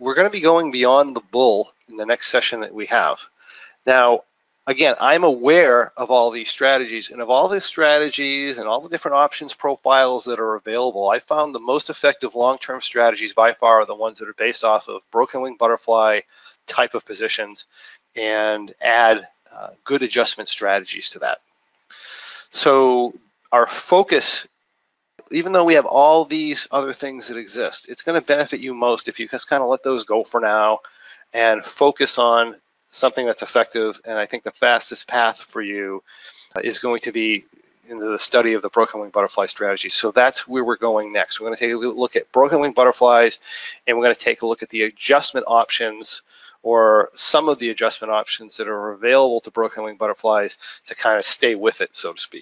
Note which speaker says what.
Speaker 1: we're going to be going beyond the bull in the next session that we have. Now, again, I'm aware of all these strategies and of all these strategies and all the different options profiles that are available. I found the most effective long-term strategies by far are the ones that are based off of broken wing butterfly type of positions and add uh, good adjustment strategies to that. So our focus, even though we have all these other things that exist, it's going to benefit you most if you just kind of let those go for now and focus on something that's effective. And I think the fastest path for you uh, is going to be into the study of the broken wing butterfly strategy. So that's where we're going next. We're going to take a look at broken wing butterflies and we're going to take a look at the adjustment options or some of the adjustment options that are available to broken wing butterflies to kind of stay with it, so to speak.